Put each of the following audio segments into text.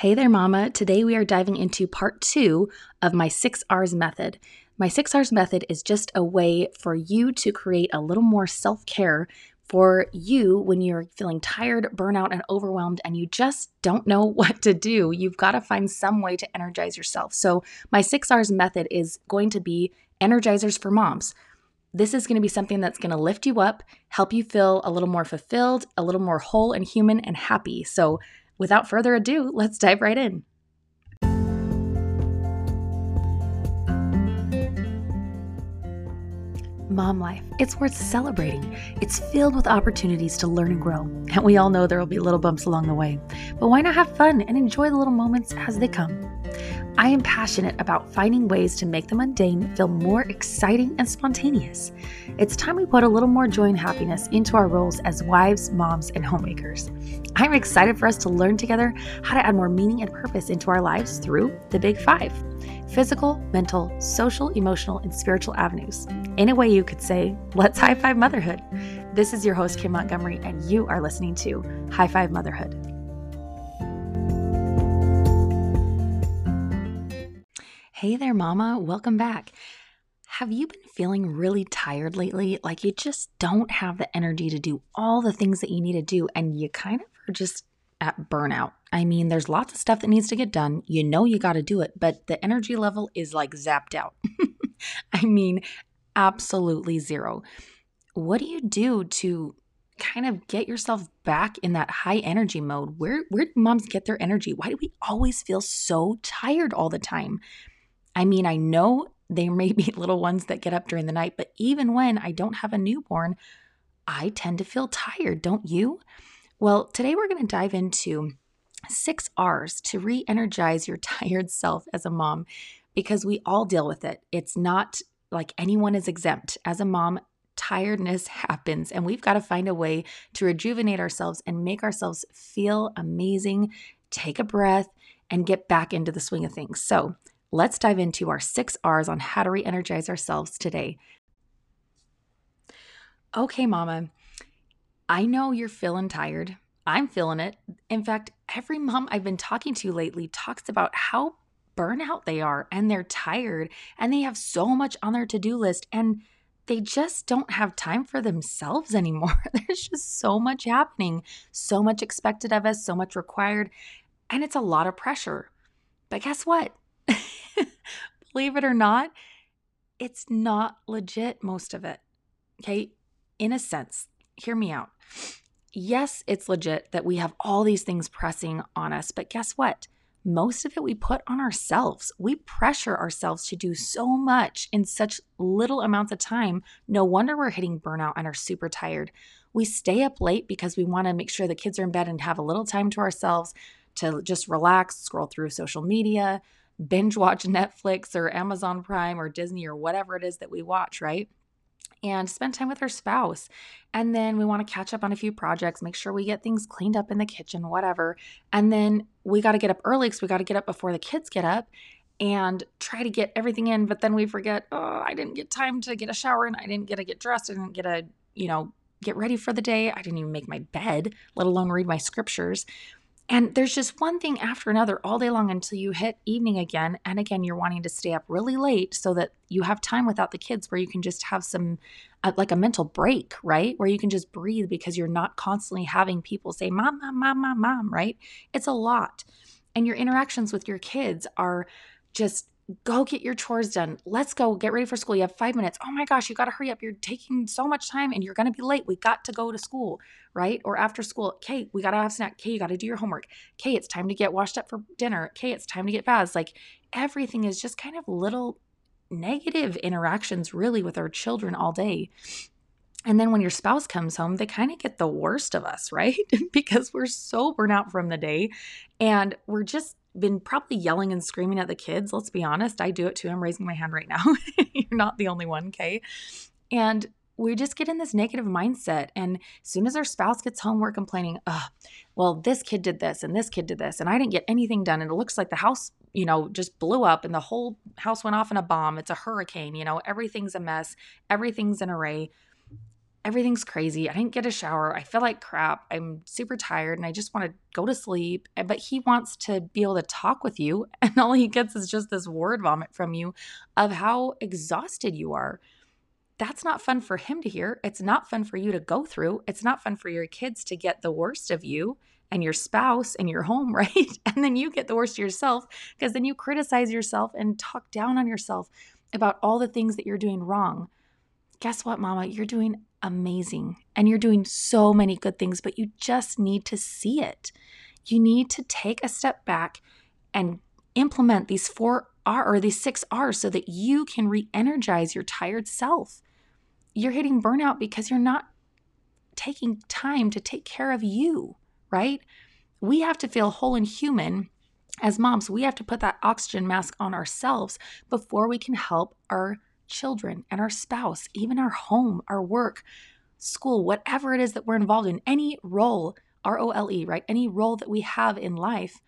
Hey there, Mama. Today we are diving into part two of my six R's method. My six R's method is just a way for you to create a little more self care for you when you're feeling tired, burnout, and overwhelmed, and you just don't know what to do. You've got to find some way to energize yourself. So, my six R's method is going to be energizers for moms. This is going to be something that's going to lift you up, help you feel a little more fulfilled, a little more whole and human and happy. So, without further ado, let's dive right in. Mom life, it's worth celebrating. It's filled with opportunities to learn and grow. And we all know there will be little bumps along the way. But why not have fun and enjoy the little moments as they come? I am passionate about finding ways to make the mundane feel more exciting and spontaneous. It's time we put a little more joy and happiness into our roles as wives, moms, and homemakers. I'm excited for us to learn together how to add more meaning and purpose into our lives through the Big Five physical, mental, social, emotional, and spiritual avenues. In a way, you could say, let's high five motherhood. This is your host, Kim Montgomery, and you are listening to High Five Motherhood. Hey there, Mama. Welcome back. Have you been feeling really tired lately? Like you just don't have the energy to do all the things that you need to do, and you kind of are just at burnout. I mean, there's lots of stuff that needs to get done. You know you got to do it, but the energy level is like zapped out. I mean, absolutely zero. What do you do to kind of get yourself back in that high energy mode? Where where do moms get their energy? Why do we always feel so tired all the time? I mean, I know there may be little ones that get up during the night, but even when I don't have a newborn, I tend to feel tired, don't you? Well, today we're going to dive into six R's to re energize your tired self as a mom because we all deal with it. It's not like anyone is exempt. As a mom, tiredness happens, and we've got to find a way to rejuvenate ourselves and make ourselves feel amazing, take a breath, and get back into the swing of things. So, let's dive into our six R's on how to re energize ourselves today. Okay, Mama, I know you're feeling tired. I'm feeling it. In fact, every mom I've been talking to lately talks about how burnout they are and they're tired and they have so much on their to do list and they just don't have time for themselves anymore. There's just so much happening, so much expected of us, so much required, and it's a lot of pressure. But guess what? Believe it or not, it's not legit, most of it. Okay. In a sense, hear me out. Yes, it's legit that we have all these things pressing on us, but guess what? Most of it we put on ourselves. We pressure ourselves to do so much in such little amounts of time. No wonder we're hitting burnout and are super tired. We stay up late because we want to make sure the kids are in bed and have a little time to ourselves to just relax, scroll through social media, binge watch Netflix or Amazon Prime or Disney or whatever it is that we watch, right? And spend time with our spouse. And then we want to catch up on a few projects, make sure we get things cleaned up in the kitchen, whatever. And then we got to get up early because we got to get up before the kids get up and try to get everything in. But then we forget, oh, I didn't get time to get a shower and I didn't get to get dressed. I didn't get a, you know, get ready for the day. I didn't even make my bed, let alone read my scriptures. And there's just one thing after another all day long until you hit evening again. And again, you're wanting to stay up really late so that you have time without the kids where you can just have some, uh, like a mental break, right? Where you can just breathe because you're not constantly having people say, Mom, Mom, Mom, Mom, Mom, right? It's a lot. And your interactions with your kids are just go get your chores done. Let's go get ready for school. You have five minutes. Oh my gosh, you got to hurry up. You're taking so much time and you're going to be late. We got to go to school, right? Or after school, okay, we got to have snack. Okay, you got to do your homework. Okay, it's time to get washed up for dinner. Okay, it's time to get baths. Like everything is just kind of little negative interactions really with our children all day. And then when your spouse comes home, they kind of get the worst of us, right? because we're so burnt out from the day and we're just been probably yelling and screaming at the kids. Let's be honest. I do it too. I'm raising my hand right now. You're not the only one, okay? And we just get in this negative mindset. And as soon as our spouse gets home, we're complaining, oh, well, this kid did this and this kid did this, and I didn't get anything done. And it looks like the house, you know, just blew up and the whole house went off in a bomb. It's a hurricane, you know, everything's a mess, everything's an array. Everything's crazy. I didn't get a shower. I feel like crap. I'm super tired and I just want to go to sleep. Eh, but he wants to be able to talk with you. And all he gets is just this word vomit from you of how exhausted you are. That's not fun for him to hear. It's not fun for you to go through. It's not fun for your kids to get the worst of you and your spouse and your home, right? And then you get the worst of yourself because then you criticize yourself and talk down on yourself about all the things that you're doing wrong. Guess what, mama? You're doing amazing and you're doing so many good things, but you just need to see it. You need to take a step back and implement these four R or these six R's so that you can re energize your tired self. You're hitting burnout because you're not taking time to take care of you, right? We have to feel whole and human. As moms, we have to put that oxygen mask on ourselves before we can help our children and our spouse, even our home, our work, school, whatever it is that we're involved in, any role, R O L E, right? Any role that we have in life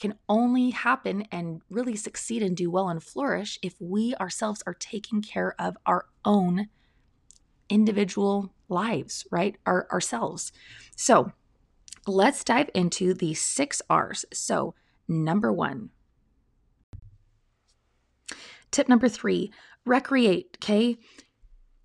can only happen and really succeed and do well and flourish if we ourselves are taking care of our own individual lives, right? Our, ourselves. So let's dive into the six R's. So, number one, tip number three recreate, okay?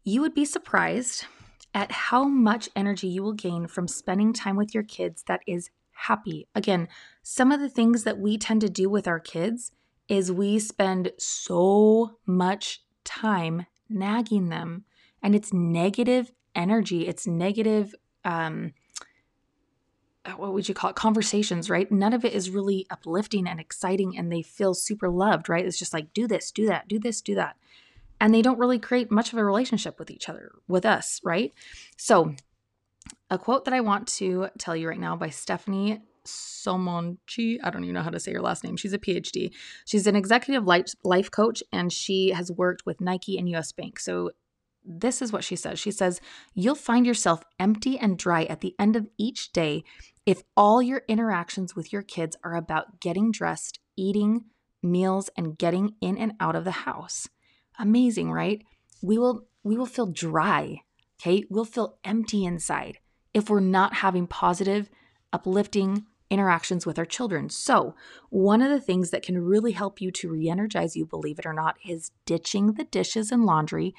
You would be surprised at how much energy you will gain from spending time with your kids that is happy. Again, some of the things that we tend to do with our kids is we spend so much time nagging them and it's negative energy. It's negative um what would you call it conversations right none of it is really uplifting and exciting and they feel super loved right it's just like do this do that do this do that and they don't really create much of a relationship with each other, with us, right? So, a quote that I want to tell you right now by Stephanie Somonchi. I don't even know how to say her last name. She's a PhD. She's an executive life, life coach and she has worked with Nike and US Bank. So, this is what she says. She says, You'll find yourself empty and dry at the end of each day if all your interactions with your kids are about getting dressed, eating meals, and getting in and out of the house. Amazing, right? We will we will feel dry, okay? We'll feel empty inside if we're not having positive, uplifting interactions with our children. So, one of the things that can really help you to re-energize you, believe it or not, is ditching the dishes and laundry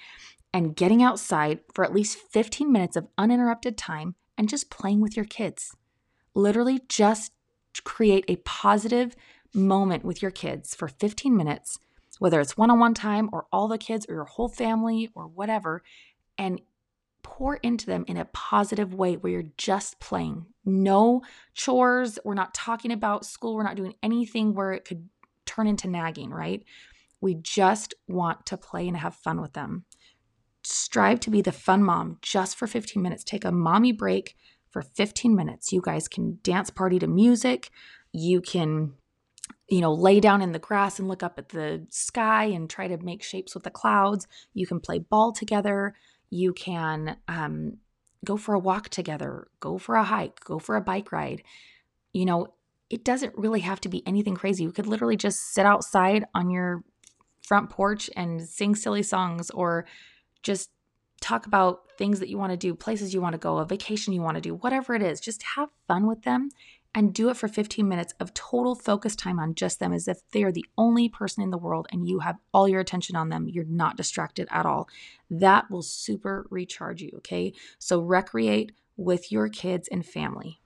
and getting outside for at least 15 minutes of uninterrupted time and just playing with your kids. Literally just create a positive moment with your kids for 15 minutes whether it's one on one time or all the kids or your whole family or whatever, and pour into them in a positive way where you're just playing. No chores. We're not talking about school. We're not doing anything where it could turn into nagging, right? We just want to play and have fun with them. Strive to be the fun mom just for 15 minutes. Take a mommy break for 15 minutes. You guys can dance party to music. You can you know, lay down in the grass and look up at the sky and try to make shapes with the clouds. You can play ball together. You can um, go for a walk together, go for a hike, go for a bike ride. You know, it doesn't really have to be anything crazy. You could literally just sit outside on your front porch and sing silly songs or just talk about things that you want to do, places you want to go, a vacation you want to do, whatever it is. Just have fun with them and do it for 15 minutes of total focus time on just them as if they are the only person in the world and you have all your attention on them. You're not distracted at all. That will super recharge you, okay? So recreate with your kids and family.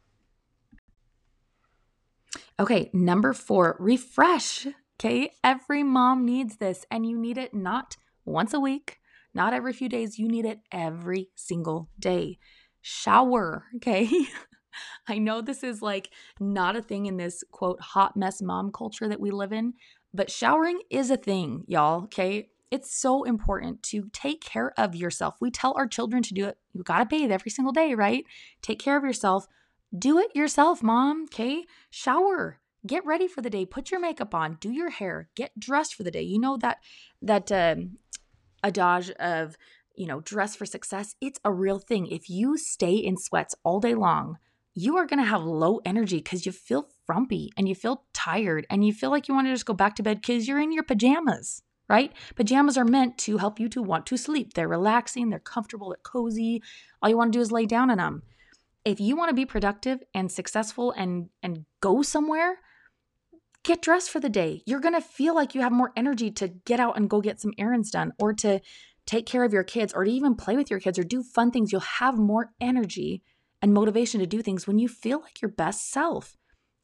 Okay, number four, refresh. Okay, every mom needs this, and you need it not once a week, not every few days. You need it every single day. Shower, okay? I know this is like not a thing in this quote hot mess mom culture that we live in, but showering is a thing, y'all. Okay. It's so important to take care of yourself. We tell our children to do it. You got to bathe every single day, right? Take care of yourself. Do it yourself, mom. Okay. Shower. Get ready for the day. Put your makeup on. Do your hair. Get dressed for the day. You know that that um, adage of you know dress for success. It's a real thing. If you stay in sweats all day long, you are going to have low energy because you feel frumpy and you feel tired and you feel like you want to just go back to bed because you're in your pajamas, right? Pajamas are meant to help you to want to sleep. They're relaxing, they're comfortable, they're cozy. All you want to do is lay down in them. If you want to be productive and successful and and go somewhere, get dressed for the day. You're going to feel like you have more energy to get out and go get some errands done or to take care of your kids or to even play with your kids or do fun things. You'll have more energy and motivation to do things when you feel like your best self.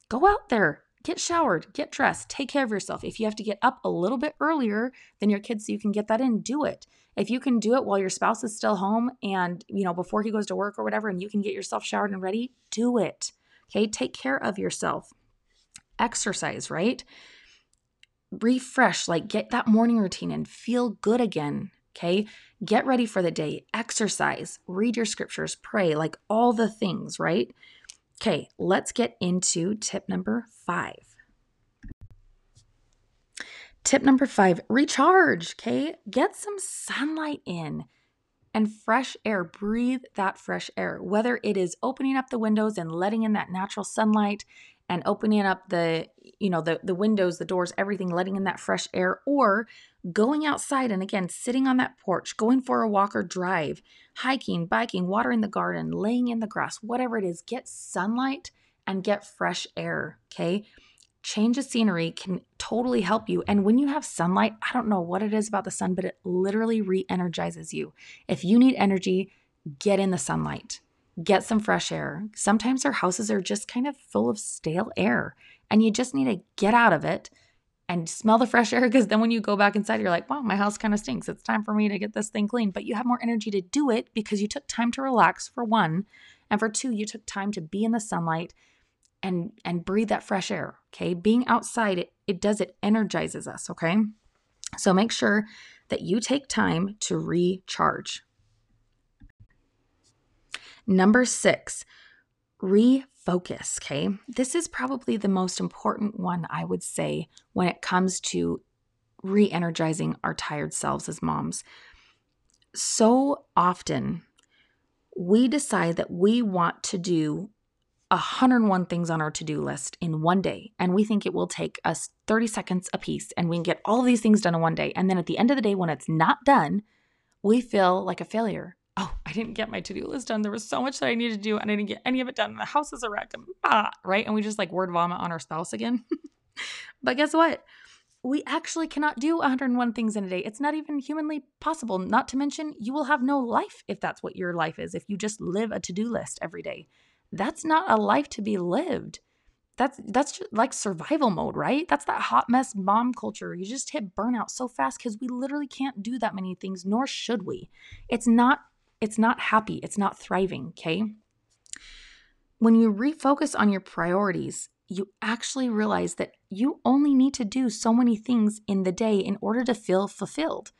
Go out there, get showered, get dressed, take care of yourself. If you have to get up a little bit earlier than your kids so you can get that in, do it. If you can do it while your spouse is still home and, you know, before he goes to work or whatever, and you can get yourself showered and ready, do it. Okay, take care of yourself. Exercise, right? Refresh, like get that morning routine and feel good again. Okay, get ready for the day, exercise, read your scriptures, pray, like all the things, right? Okay, let's get into tip number five. Tip number five recharge. Okay, get some sunlight in and fresh air. Breathe that fresh air, whether it is opening up the windows and letting in that natural sunlight and opening up the you know the the windows the doors everything letting in that fresh air or going outside and again sitting on that porch going for a walk or drive hiking biking watering the garden laying in the grass whatever it is get sunlight and get fresh air okay? Change of scenery can totally help you and when you have sunlight i don't know what it is about the sun but it literally re-energizes you. If you need energy get in the sunlight get some fresh air. Sometimes our houses are just kind of full of stale air, and you just need to get out of it and smell the fresh air because then when you go back inside, you're like, wow, my house kind of stinks. It's time for me to get this thing clean. But you have more energy to do it because you took time to relax, for one. And for two, you took time to be in the sunlight and and breathe that fresh air. Okay. Being outside, it, it does, it energizes us. Okay. So make sure that you take time to recharge. Number six, refocus. Okay. This is probably the most important one, I would say, when it comes to re energizing our tired selves as moms. So often, we decide that we want to do 101 things on our to do list in one day, and we think it will take us 30 seconds a piece, and we can get all these things done in one day. And then at the end of the day, when it's not done, we feel like a failure oh, I didn't get my to do list done. There was so much that I needed to do and I didn't get any of it done. The house is a wreck. Ah, right? And we just like word vomit on our spouse again. but guess what? We actually cannot do 101 things in a day. It's not even humanly possible. Not to mention, you will have no life if that's what your life is, if you just live a to do list every day. That's not a life to be lived. That's that's just like survival mode, right? That's that hot mess mom culture. You just hit burnout so fast because we literally can't do that many things, nor should we. It's not it's not happy, it's not thriving, okay? When you refocus on your priorities, you actually realize that you only need to do so many things in the day in order to feel fulfilled.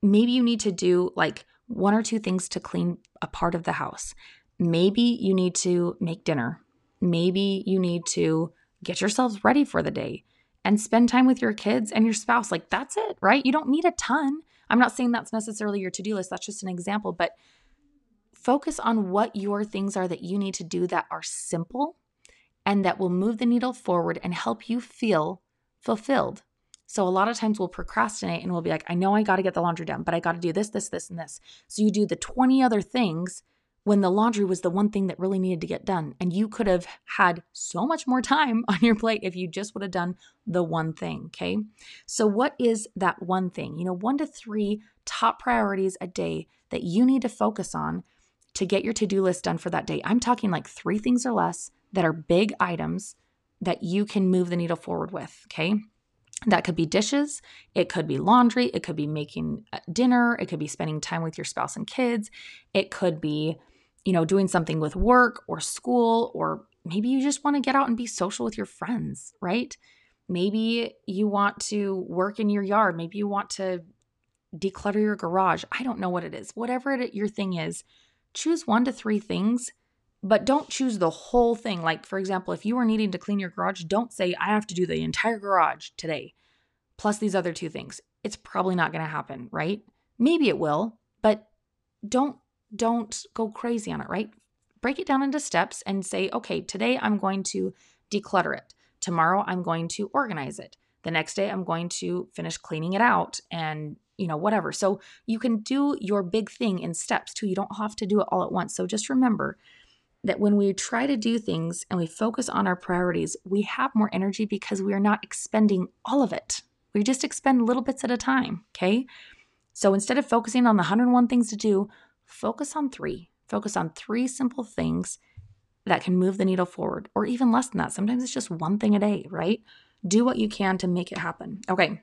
Maybe you need to do like one or two things to clean a part of the house. Maybe you need to make dinner. Maybe you need to get yourselves ready for the day and spend time with your kids and your spouse. Like, that's it, right? You don't need a ton. I'm not saying that's necessarily your to do list, that's just an example, but focus on what your things are that you need to do that are simple and that will move the needle forward and help you feel fulfilled. So, a lot of times we'll procrastinate and we'll be like, I know I got to get the laundry done, but I got to do this, this, this, and this. So, you do the 20 other things when the laundry was the one thing that really needed to get done. And you could have had so much more time on your plate if you just would have done the one thing. Okay. So, what is that one thing? You know, one to three top priorities a day that you need to focus on to get your to do list done for that day. I'm talking like three things or less that are big items that you can move the needle forward with. Okay. That could be dishes, it could be laundry, it could be making uh, dinner, it could be spending time with your spouse and kids, it could be you know, doing something with work or school, or maybe you just want to get out and be social with your friends, right? Maybe you want to work in your yard. Maybe you want to declutter your garage. I don't know what it is. Whatever it, your thing is, choose one to three things, but don't choose the whole thing. Like, for example, if you are needing to clean your garage, don't say, I have to do the entire garage today, plus these other two things. It's probably not going to happen, right? Maybe it will, but don't don't go crazy on it, right? Break it down into steps and say, okay, today I'm going to declutter it. Tomorrow I'm going to organize it. The next day, I'm going to finish cleaning it out and, you know, whatever. So you can do your big thing in steps too. You don't have to do it all at once. So just remember that when we try to do things and we focus on our priorities, we have more energy because we are not expending all of it. We just expend little bits at a time. Okay. So instead of focusing on the 101 things to do, focus on three. Focus on three simple things that can move the needle forward, or even less than that. Sometimes it's just one thing a day, right? Do what you can to make it happen. Okay,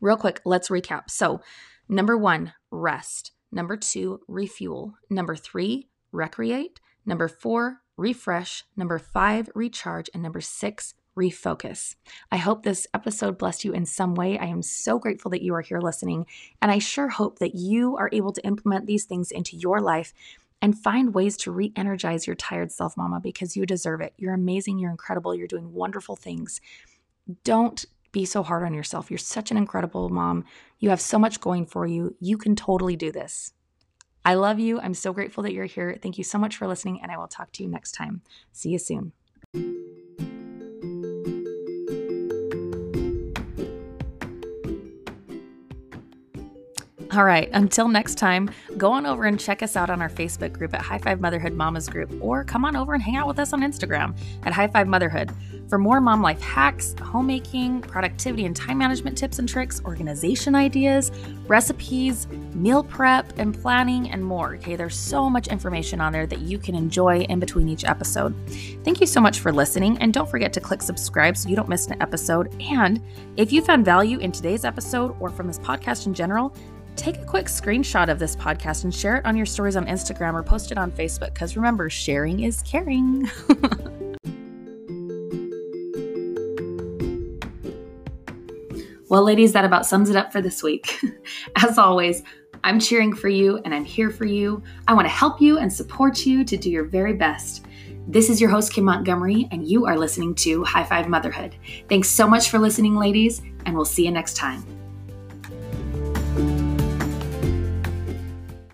real quick, let's recap. So, number one, rest. Number two, refuel. Number three, recreate. Number four, refresh. Number five, recharge. And number six, refocus. I hope this episode blessed you in some way. I am so grateful that you are here listening. And I sure hope that you are able to implement these things into your life and find ways to re energize your tired self, mama, because you deserve it. You're amazing. You're incredible. You're doing wonderful things. Don't be so hard on yourself. You're such an incredible mom. You have so much going for you. You can totally do this. I love you. I'm so grateful that you're here. Thank you so much for listening, and I will talk to you next time. See you soon. All right, until next time, go on over and check us out on our Facebook group at High Five Motherhood Mamas Group, or come on over and hang out with us on Instagram at High Five Motherhood. For more mom life hacks, homemaking, productivity and time management tips and tricks, organization ideas, recipes, meal prep and planning, and more. Okay, there's so much information on there that you can enjoy in between each episode. Thank you so much for listening, and don't forget to click subscribe so you don't miss an episode. And if you found value in today's episode or from this podcast in general, take a quick screenshot of this podcast and share it on your stories on Instagram or post it on Facebook because remember, sharing is caring. well, ladies, that about sums it up for this week. As always, I'm cheering for you and I'm here for you. I want to help you and support you to do your very best. This is your host, Kim Montgomery, and you are listening to High Five Motherhood. Thanks so much for listening, ladies, and we'll see you next time.